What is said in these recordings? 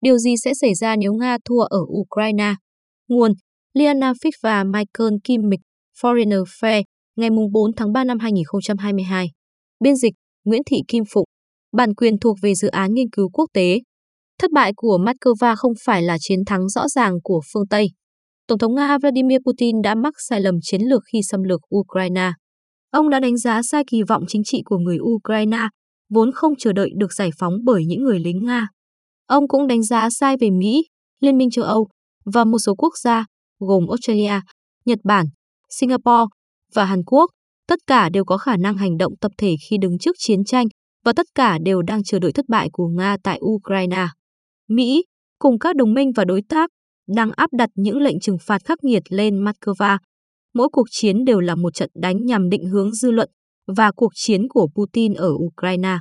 Điều gì sẽ xảy ra nếu Nga thua ở Ukraine? Nguồn Liana Fitch và Michael Kimmich, foreign affairs ngày 4 tháng 3 năm 2022. Biên dịch Nguyễn Thị Kim Phụng. Bản quyền thuộc về dự án nghiên cứu quốc tế. Thất bại của Moscow không phải là chiến thắng rõ ràng của phương Tây. Tổng thống Nga Vladimir Putin đã mắc sai lầm chiến lược khi xâm lược Ukraine. Ông đã đánh giá sai kỳ vọng chính trị của người Ukraine, vốn không chờ đợi được giải phóng bởi những người lính Nga. Ông cũng đánh giá sai về Mỹ, Liên minh châu Âu và một số quốc gia gồm Australia, Nhật Bản, Singapore và Hàn Quốc. Tất cả đều có khả năng hành động tập thể khi đứng trước chiến tranh và tất cả đều đang chờ đợi thất bại của Nga tại Ukraine. Mỹ, cùng các đồng minh và đối tác, đang áp đặt những lệnh trừng phạt khắc nghiệt lên Moscow. Mỗi cuộc chiến đều là một trận đánh nhằm định hướng dư luận và cuộc chiến của Putin ở Ukraine.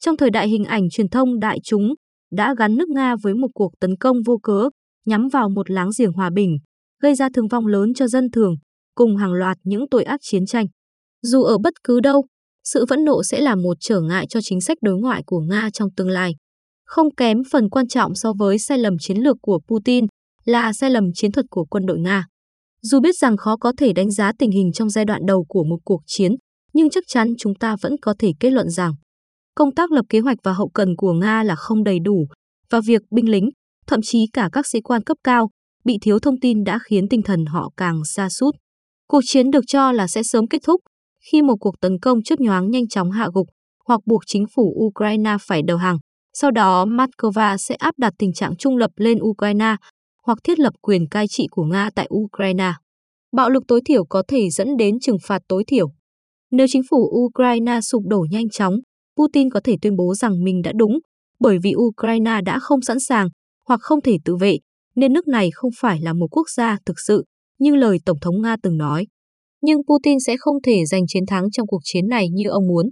Trong thời đại hình ảnh truyền thông đại chúng đã gắn nước Nga với một cuộc tấn công vô cớ nhắm vào một láng giềng hòa bình, gây ra thương vong lớn cho dân thường, cùng hàng loạt những tội ác chiến tranh. Dù ở bất cứ đâu, sự phẫn nộ sẽ là một trở ngại cho chính sách đối ngoại của Nga trong tương lai. Không kém phần quan trọng so với sai lầm chiến lược của Putin là sai lầm chiến thuật của quân đội Nga. Dù biết rằng khó có thể đánh giá tình hình trong giai đoạn đầu của một cuộc chiến, nhưng chắc chắn chúng ta vẫn có thể kết luận rằng công tác lập kế hoạch và hậu cần của Nga là không đầy đủ và việc binh lính, thậm chí cả các sĩ quan cấp cao, bị thiếu thông tin đã khiến tinh thần họ càng xa sút. Cuộc chiến được cho là sẽ sớm kết thúc khi một cuộc tấn công chớp nhoáng nhanh chóng hạ gục hoặc buộc chính phủ Ukraine phải đầu hàng. Sau đó, Moscow sẽ áp đặt tình trạng trung lập lên Ukraine hoặc thiết lập quyền cai trị của Nga tại Ukraine. Bạo lực tối thiểu có thể dẫn đến trừng phạt tối thiểu. Nếu chính phủ Ukraine sụp đổ nhanh chóng, Putin có thể tuyên bố rằng mình đã đúng, bởi vì Ukraine đã không sẵn sàng hoặc không thể tự vệ, nên nước này không phải là một quốc gia thực sự, như lời Tổng thống Nga từng nói. Nhưng Putin sẽ không thể giành chiến thắng trong cuộc chiến này như ông muốn.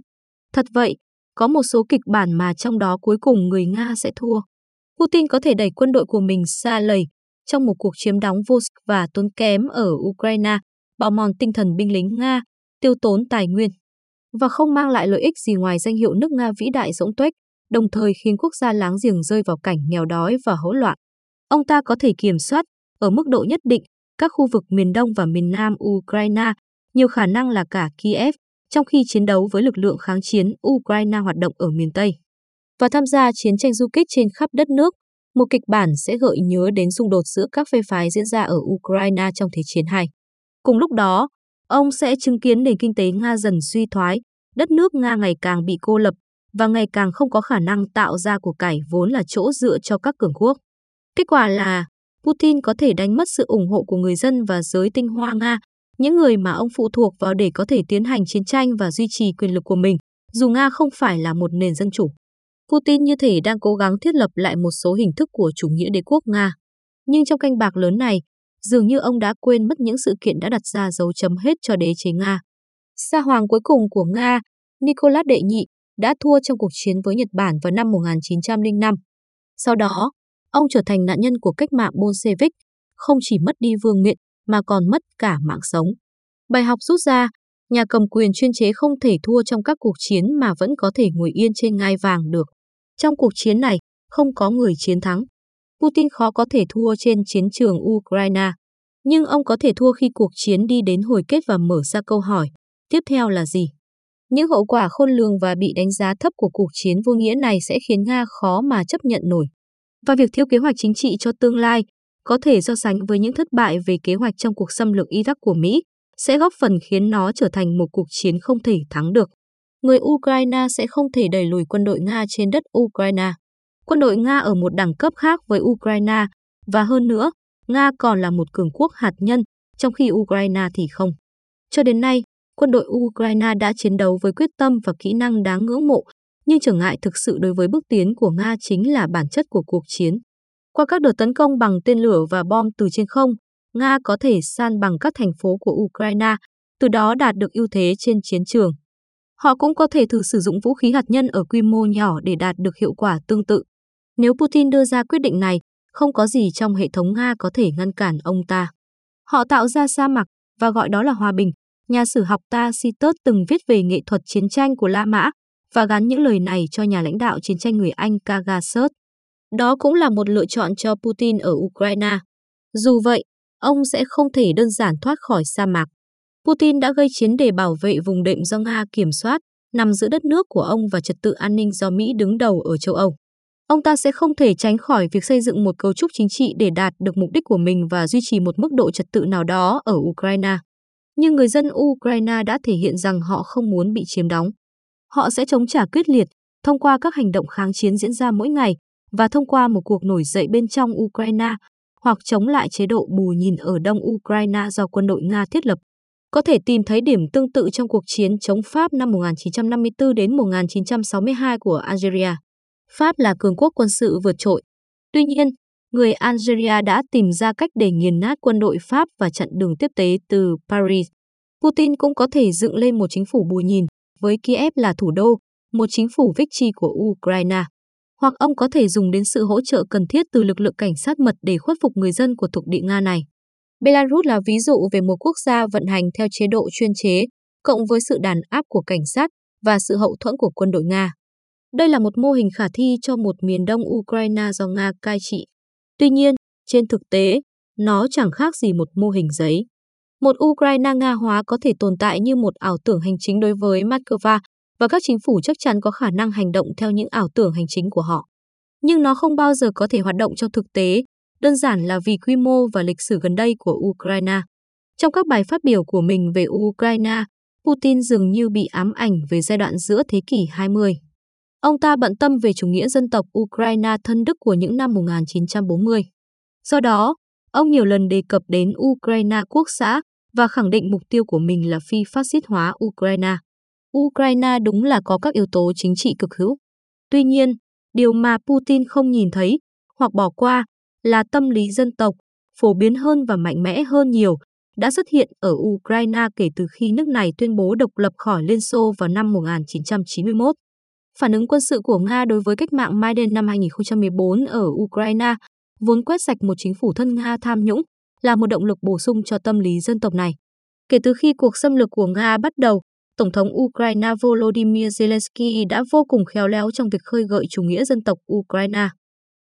Thật vậy, có một số kịch bản mà trong đó cuối cùng người Nga sẽ thua. Putin có thể đẩy quân đội của mình xa lầy trong một cuộc chiếm đóng vô và tốn kém ở Ukraine, bạo mòn tinh thần binh lính Nga, tiêu tốn tài nguyên và không mang lại lợi ích gì ngoài danh hiệu nước Nga vĩ đại rỗng tuếch, đồng thời khiến quốc gia láng giềng rơi vào cảnh nghèo đói và hỗn loạn. Ông ta có thể kiểm soát, ở mức độ nhất định, các khu vực miền đông và miền nam Ukraine, nhiều khả năng là cả Kiev, trong khi chiến đấu với lực lượng kháng chiến Ukraine hoạt động ở miền Tây. Và tham gia chiến tranh du kích trên khắp đất nước, một kịch bản sẽ gợi nhớ đến xung đột giữa các phe phái diễn ra ở Ukraine trong Thế chiến 2. Cùng lúc đó, ông sẽ chứng kiến nền kinh tế Nga dần suy thoái, đất nước Nga ngày càng bị cô lập và ngày càng không có khả năng tạo ra của cải vốn là chỗ dựa cho các cường quốc. Kết quả là Putin có thể đánh mất sự ủng hộ của người dân và giới tinh hoa Nga, những người mà ông phụ thuộc vào để có thể tiến hành chiến tranh và duy trì quyền lực của mình, dù Nga không phải là một nền dân chủ. Putin như thể đang cố gắng thiết lập lại một số hình thức của chủ nghĩa đế quốc Nga. Nhưng trong canh bạc lớn này, dường như ông đã quên mất những sự kiện đã đặt ra dấu chấm hết cho đế chế Nga. Sa hoàng cuối cùng của Nga, Nicholas Đệ Nhị, đã thua trong cuộc chiến với Nhật Bản vào năm 1905. Sau đó, ông trở thành nạn nhân của cách mạng Bolshevik, không chỉ mất đi vương miện mà còn mất cả mạng sống. Bài học rút ra, nhà cầm quyền chuyên chế không thể thua trong các cuộc chiến mà vẫn có thể ngồi yên trên ngai vàng được. Trong cuộc chiến này, không có người chiến thắng. Putin khó có thể thua trên chiến trường Ukraine, nhưng ông có thể thua khi cuộc chiến đi đến hồi kết và mở ra câu hỏi, tiếp theo là gì? Những hậu quả khôn lường và bị đánh giá thấp của cuộc chiến vô nghĩa này sẽ khiến Nga khó mà chấp nhận nổi. Và việc thiếu kế hoạch chính trị cho tương lai có thể so sánh với những thất bại về kế hoạch trong cuộc xâm lược Iraq của Mỹ, sẽ góp phần khiến nó trở thành một cuộc chiến không thể thắng được. Người Ukraine sẽ không thể đẩy lùi quân đội Nga trên đất Ukraine. Quân đội Nga ở một đẳng cấp khác với Ukraine, và hơn nữa, Nga còn là một cường quốc hạt nhân, trong khi Ukraine thì không. Cho đến nay, quân đội Ukraine đã chiến đấu với quyết tâm và kỹ năng đáng ngưỡng mộ, nhưng trở ngại thực sự đối với bước tiến của Nga chính là bản chất của cuộc chiến. Qua các đợt tấn công bằng tên lửa và bom từ trên không, Nga có thể san bằng các thành phố của Ukraine, từ đó đạt được ưu thế trên chiến trường. Họ cũng có thể thử sử dụng vũ khí hạt nhân ở quy mô nhỏ để đạt được hiệu quả tương tự. Nếu Putin đưa ra quyết định này, không có gì trong hệ thống Nga có thể ngăn cản ông ta. Họ tạo ra sa mạc và gọi đó là hòa bình. Nhà sử học Tacitus từng viết về nghệ thuật chiến tranh của La Mã và gắn những lời này cho nhà lãnh đạo chiến tranh người Anh Kagasus. Đó cũng là một lựa chọn cho Putin ở Ukraine. Dù vậy, ông sẽ không thể đơn giản thoát khỏi sa mạc. Putin đã gây chiến để bảo vệ vùng đệm do Nga kiểm soát, nằm giữa đất nước của ông và trật tự an ninh do Mỹ đứng đầu ở châu Âu. Ông ta sẽ không thể tránh khỏi việc xây dựng một cấu trúc chính trị để đạt được mục đích của mình và duy trì một mức độ trật tự nào đó ở Ukraine. Nhưng người dân Ukraine đã thể hiện rằng họ không muốn bị chiếm đóng. Họ sẽ chống trả quyết liệt thông qua các hành động kháng chiến diễn ra mỗi ngày và thông qua một cuộc nổi dậy bên trong Ukraine hoặc chống lại chế độ bù nhìn ở đông Ukraine do quân đội Nga thiết lập. Có thể tìm thấy điểm tương tự trong cuộc chiến chống Pháp năm 1954 đến 1962 của Algeria. Pháp là cường quốc quân sự vượt trội. Tuy nhiên, người Algeria đã tìm ra cách để nghiền nát quân đội Pháp và chặn đường tiếp tế từ Paris. Putin cũng có thể dựng lên một chính phủ bù nhìn, với Kiev là thủ đô, một chính phủ Vichy của Ukraine. Hoặc ông có thể dùng đến sự hỗ trợ cần thiết từ lực lượng cảnh sát mật để khuất phục người dân của thuộc địa Nga này. Belarus là ví dụ về một quốc gia vận hành theo chế độ chuyên chế, cộng với sự đàn áp của cảnh sát và sự hậu thuẫn của quân đội Nga. Đây là một mô hình khả thi cho một miền đông Ukraine do Nga cai trị. Tuy nhiên, trên thực tế, nó chẳng khác gì một mô hình giấy. Một Ukraine Nga hóa có thể tồn tại như một ảo tưởng hành chính đối với Moscow và các chính phủ chắc chắn có khả năng hành động theo những ảo tưởng hành chính của họ. Nhưng nó không bao giờ có thể hoạt động trong thực tế, đơn giản là vì quy mô và lịch sử gần đây của Ukraine. Trong các bài phát biểu của mình về Ukraine, Putin dường như bị ám ảnh về giai đoạn giữa thế kỷ 20. Ông ta bận tâm về chủ nghĩa dân tộc Ukraine thân Đức của những năm 1940. Do đó, ông nhiều lần đề cập đến Ukraine quốc xã và khẳng định mục tiêu của mình là phi phát xít hóa Ukraine. Ukraine đúng là có các yếu tố chính trị cực hữu. Tuy nhiên, điều mà Putin không nhìn thấy hoặc bỏ qua là tâm lý dân tộc, phổ biến hơn và mạnh mẽ hơn nhiều, đã xuất hiện ở Ukraine kể từ khi nước này tuyên bố độc lập khỏi Liên Xô vào năm 1991. Phản ứng quân sự của Nga đối với cách mạng Maidan năm 2014 ở Ukraine, vốn quét sạch một chính phủ thân Nga tham nhũng, là một động lực bổ sung cho tâm lý dân tộc này. Kể từ khi cuộc xâm lược của Nga bắt đầu, Tổng thống Ukraine Volodymyr Zelensky đã vô cùng khéo léo trong việc khơi gợi chủ nghĩa dân tộc Ukraine.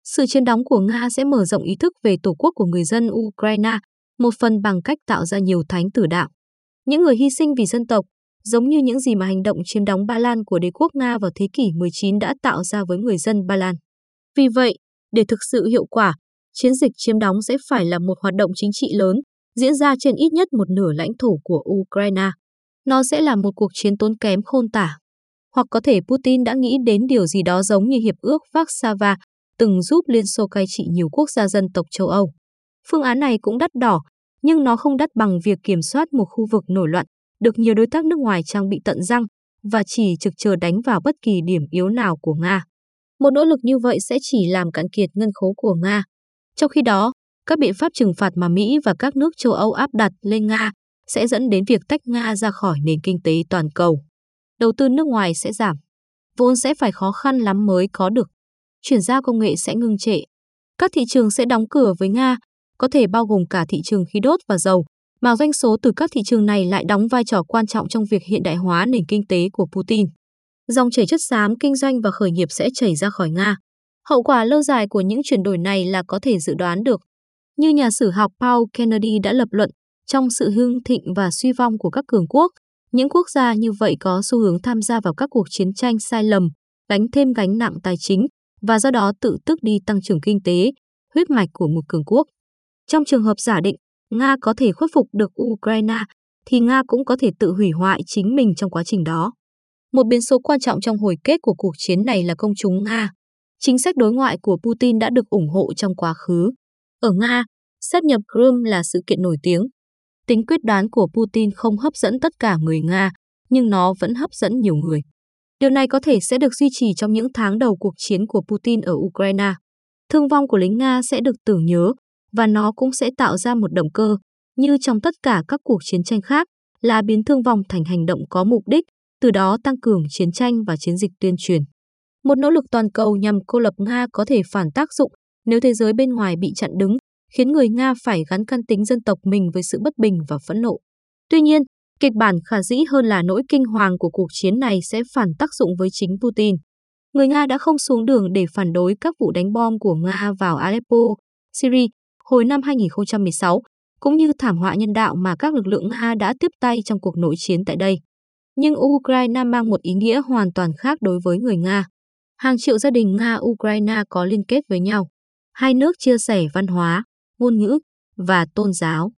Sự chiến đóng của Nga sẽ mở rộng ý thức về tổ quốc của người dân Ukraine, một phần bằng cách tạo ra nhiều thánh tử đạo. Những người hy sinh vì dân tộc, giống như những gì mà hành động chiếm đóng Ba Lan của đế quốc Nga vào thế kỷ 19 đã tạo ra với người dân Ba Lan. Vì vậy, để thực sự hiệu quả, chiến dịch chiếm đóng sẽ phải là một hoạt động chính trị lớn, diễn ra trên ít nhất một nửa lãnh thổ của Ukraine. Nó sẽ là một cuộc chiến tốn kém khôn tả. Hoặc có thể Putin đã nghĩ đến điều gì đó giống như Hiệp ước Warsaw từng giúp Liên Xô cai trị nhiều quốc gia dân tộc châu Âu. Phương án này cũng đắt đỏ, nhưng nó không đắt bằng việc kiểm soát một khu vực nổi loạn, được nhiều đối tác nước ngoài trang bị tận răng và chỉ trực chờ đánh vào bất kỳ điểm yếu nào của Nga. Một nỗ lực như vậy sẽ chỉ làm cạn kiệt ngân khố của Nga. Trong khi đó, các biện pháp trừng phạt mà Mỹ và các nước châu Âu áp đặt lên Nga sẽ dẫn đến việc tách Nga ra khỏi nền kinh tế toàn cầu. Đầu tư nước ngoài sẽ giảm, vốn sẽ phải khó khăn lắm mới có được. Chuyển giao công nghệ sẽ ngưng trệ. Các thị trường sẽ đóng cửa với Nga, có thể bao gồm cả thị trường khí đốt và dầu, mà doanh số từ các thị trường này lại đóng vai trò quan trọng trong việc hiện đại hóa nền kinh tế của Putin. Dòng chảy chất xám kinh doanh và khởi nghiệp sẽ chảy ra khỏi Nga. Hậu quả lâu dài của những chuyển đổi này là có thể dự đoán được. Như nhà sử học Paul Kennedy đã lập luận, trong sự hưng thịnh và suy vong của các cường quốc, những quốc gia như vậy có xu hướng tham gia vào các cuộc chiến tranh sai lầm, gánh thêm gánh nặng tài chính và do đó tự tức đi tăng trưởng kinh tế, huyết mạch của một cường quốc. Trong trường hợp giả định, Nga có thể khuất phục được Ukraine, thì Nga cũng có thể tự hủy hoại chính mình trong quá trình đó. Một biến số quan trọng trong hồi kết của cuộc chiến này là công chúng Nga. Chính sách đối ngoại của Putin đã được ủng hộ trong quá khứ. Ở Nga, sát nhập Crimea là sự kiện nổi tiếng. Tính quyết đoán của Putin không hấp dẫn tất cả người Nga, nhưng nó vẫn hấp dẫn nhiều người. Điều này có thể sẽ được duy trì trong những tháng đầu cuộc chiến của Putin ở Ukraine. Thương vong của lính Nga sẽ được tưởng nhớ và nó cũng sẽ tạo ra một động cơ, như trong tất cả các cuộc chiến tranh khác, là biến thương vong thành hành động có mục đích, từ đó tăng cường chiến tranh và chiến dịch tuyên truyền. Một nỗ lực toàn cầu nhằm cô lập Nga có thể phản tác dụng nếu thế giới bên ngoài bị chặn đứng, khiến người Nga phải gắn căn tính dân tộc mình với sự bất bình và phẫn nộ. Tuy nhiên, kịch bản khả dĩ hơn là nỗi kinh hoàng của cuộc chiến này sẽ phản tác dụng với chính Putin. người Nga đã không xuống đường để phản đối các vụ đánh bom của Nga vào Aleppo, Syria hồi năm 2016, cũng như thảm họa nhân đạo mà các lực lượng Nga đã tiếp tay trong cuộc nội chiến tại đây. Nhưng Ukraine mang một ý nghĩa hoàn toàn khác đối với người Nga. Hàng triệu gia đình Nga-Ukraine có liên kết với nhau. Hai nước chia sẻ văn hóa, ngôn ngữ và tôn giáo.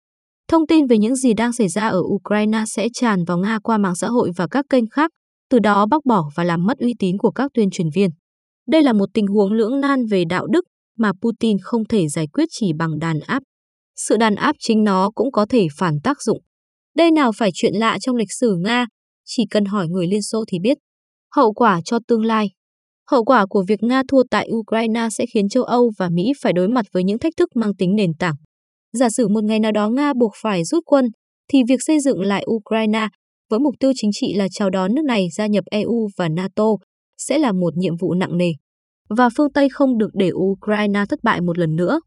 Thông tin về những gì đang xảy ra ở Ukraine sẽ tràn vào Nga qua mạng xã hội và các kênh khác, từ đó bác bỏ và làm mất uy tín của các tuyên truyền viên. Đây là một tình huống lưỡng nan về đạo đức mà Putin không thể giải quyết chỉ bằng đàn áp. Sự đàn áp chính nó cũng có thể phản tác dụng. Đây nào phải chuyện lạ trong lịch sử Nga, chỉ cần hỏi người Liên Xô thì biết. Hậu quả cho tương lai Hậu quả của việc Nga thua tại Ukraine sẽ khiến châu Âu và Mỹ phải đối mặt với những thách thức mang tính nền tảng. Giả sử một ngày nào đó Nga buộc phải rút quân, thì việc xây dựng lại Ukraine với mục tiêu chính trị là chào đón nước này gia nhập EU và NATO sẽ là một nhiệm vụ nặng nề. Và phương Tây không được để Ukraine thất bại một lần nữa.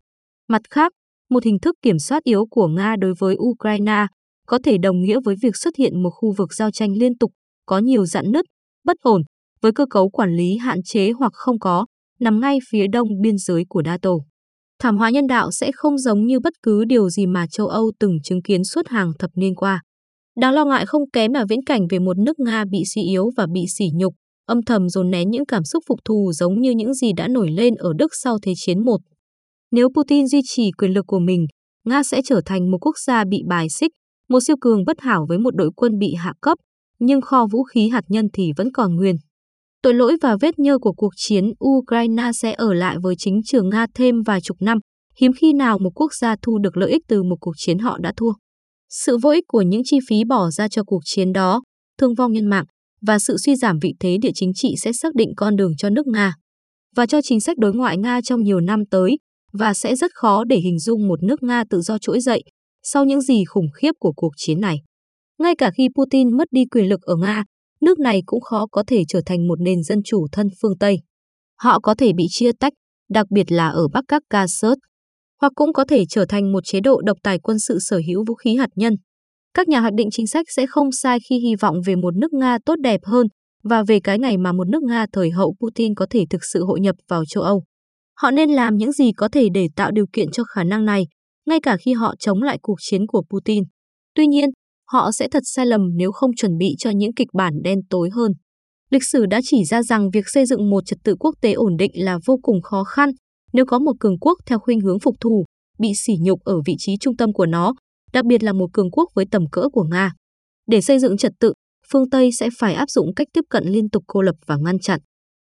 Mặt khác, một hình thức kiểm soát yếu của Nga đối với Ukraine có thể đồng nghĩa với việc xuất hiện một khu vực giao tranh liên tục, có nhiều dạn nứt, bất ổn, với cơ cấu quản lý hạn chế hoặc không có, nằm ngay phía đông biên giới của NATO. Thảm họa nhân đạo sẽ không giống như bất cứ điều gì mà châu Âu từng chứng kiến suốt hàng thập niên qua. Đáng lo ngại không kém là viễn cảnh về một nước Nga bị suy yếu và bị sỉ nhục, âm thầm dồn nén những cảm xúc phục thù giống như những gì đã nổi lên ở Đức sau Thế chiến I. Nếu Putin duy trì quyền lực của mình, Nga sẽ trở thành một quốc gia bị bài xích, một siêu cường bất hảo với một đội quân bị hạ cấp, nhưng kho vũ khí hạt nhân thì vẫn còn nguyên. Tội lỗi và vết nhơ của cuộc chiến Ukraine sẽ ở lại với chính trường Nga thêm vài chục năm, hiếm khi nào một quốc gia thu được lợi ích từ một cuộc chiến họ đã thua. Sự vô ích của những chi phí bỏ ra cho cuộc chiến đó, thương vong nhân mạng và sự suy giảm vị thế địa chính trị sẽ xác định con đường cho nước Nga và cho chính sách đối ngoại Nga trong nhiều năm tới và sẽ rất khó để hình dung một nước Nga tự do trỗi dậy sau những gì khủng khiếp của cuộc chiến này. Ngay cả khi Putin mất đi quyền lực ở Nga, nước này cũng khó có thể trở thành một nền dân chủ thân phương Tây. Họ có thể bị chia tách, đặc biệt là ở Bắc Caucasus, hoặc cũng có thể trở thành một chế độ độc tài quân sự sở hữu vũ khí hạt nhân. Các nhà hoạch định chính sách sẽ không sai khi hy vọng về một nước Nga tốt đẹp hơn và về cái ngày mà một nước Nga thời hậu Putin có thể thực sự hội nhập vào châu Âu. Họ nên làm những gì có thể để tạo điều kiện cho khả năng này, ngay cả khi họ chống lại cuộc chiến của Putin. Tuy nhiên, họ sẽ thật sai lầm nếu không chuẩn bị cho những kịch bản đen tối hơn. Lịch sử đã chỉ ra rằng việc xây dựng một trật tự quốc tế ổn định là vô cùng khó khăn nếu có một cường quốc theo khuynh hướng phục thù, bị sỉ nhục ở vị trí trung tâm của nó, đặc biệt là một cường quốc với tầm cỡ của Nga. Để xây dựng trật tự, phương Tây sẽ phải áp dụng cách tiếp cận liên tục cô lập và ngăn chặn.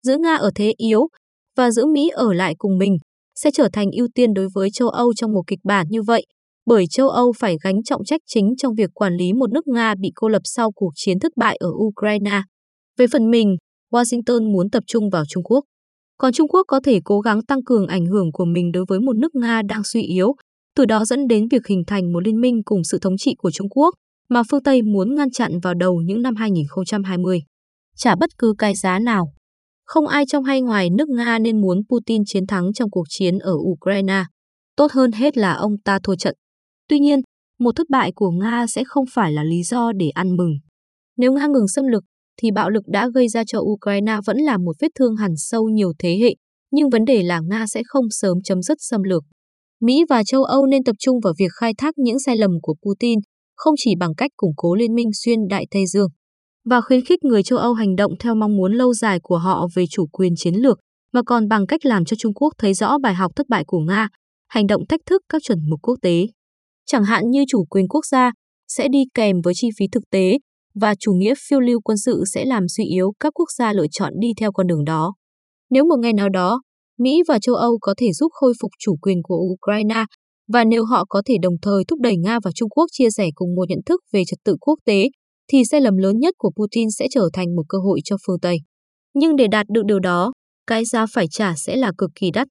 Giữ Nga ở thế yếu và giữ Mỹ ở lại cùng mình sẽ trở thành ưu tiên đối với châu Âu trong một kịch bản như vậy, bởi châu Âu phải gánh trọng trách chính trong việc quản lý một nước Nga bị cô lập sau cuộc chiến thất bại ở Ukraine. Về phần mình, Washington muốn tập trung vào Trung Quốc. Còn Trung Quốc có thể cố gắng tăng cường ảnh hưởng của mình đối với một nước Nga đang suy yếu, từ đó dẫn đến việc hình thành một liên minh cùng sự thống trị của Trung Quốc mà phương Tây muốn ngăn chặn vào đầu những năm 2020. Trả bất cứ cái giá nào. Không ai trong hay ngoài nước Nga nên muốn Putin chiến thắng trong cuộc chiến ở Ukraine. Tốt hơn hết là ông ta thua trận. Tuy nhiên, một thất bại của Nga sẽ không phải là lý do để ăn mừng. Nếu Nga ngừng xâm lược, thì bạo lực đã gây ra cho Ukraine vẫn là một vết thương hằn sâu nhiều thế hệ, nhưng vấn đề là Nga sẽ không sớm chấm dứt xâm lược. Mỹ và châu Âu nên tập trung vào việc khai thác những sai lầm của Putin, không chỉ bằng cách củng cố liên minh xuyên Đại Tây Dương, và khuyến khích người châu Âu hành động theo mong muốn lâu dài của họ về chủ quyền chiến lược, mà còn bằng cách làm cho Trung Quốc thấy rõ bài học thất bại của Nga, hành động thách thức các chuẩn mực quốc tế chẳng hạn như chủ quyền quốc gia, sẽ đi kèm với chi phí thực tế và chủ nghĩa phiêu lưu quân sự sẽ làm suy yếu các quốc gia lựa chọn đi theo con đường đó. Nếu một ngày nào đó, Mỹ và châu Âu có thể giúp khôi phục chủ quyền của Ukraine và nếu họ có thể đồng thời thúc đẩy Nga và Trung Quốc chia sẻ cùng một nhận thức về trật tự quốc tế, thì sai lầm lớn nhất của Putin sẽ trở thành một cơ hội cho phương Tây. Nhưng để đạt được điều đó, cái giá phải trả sẽ là cực kỳ đắt.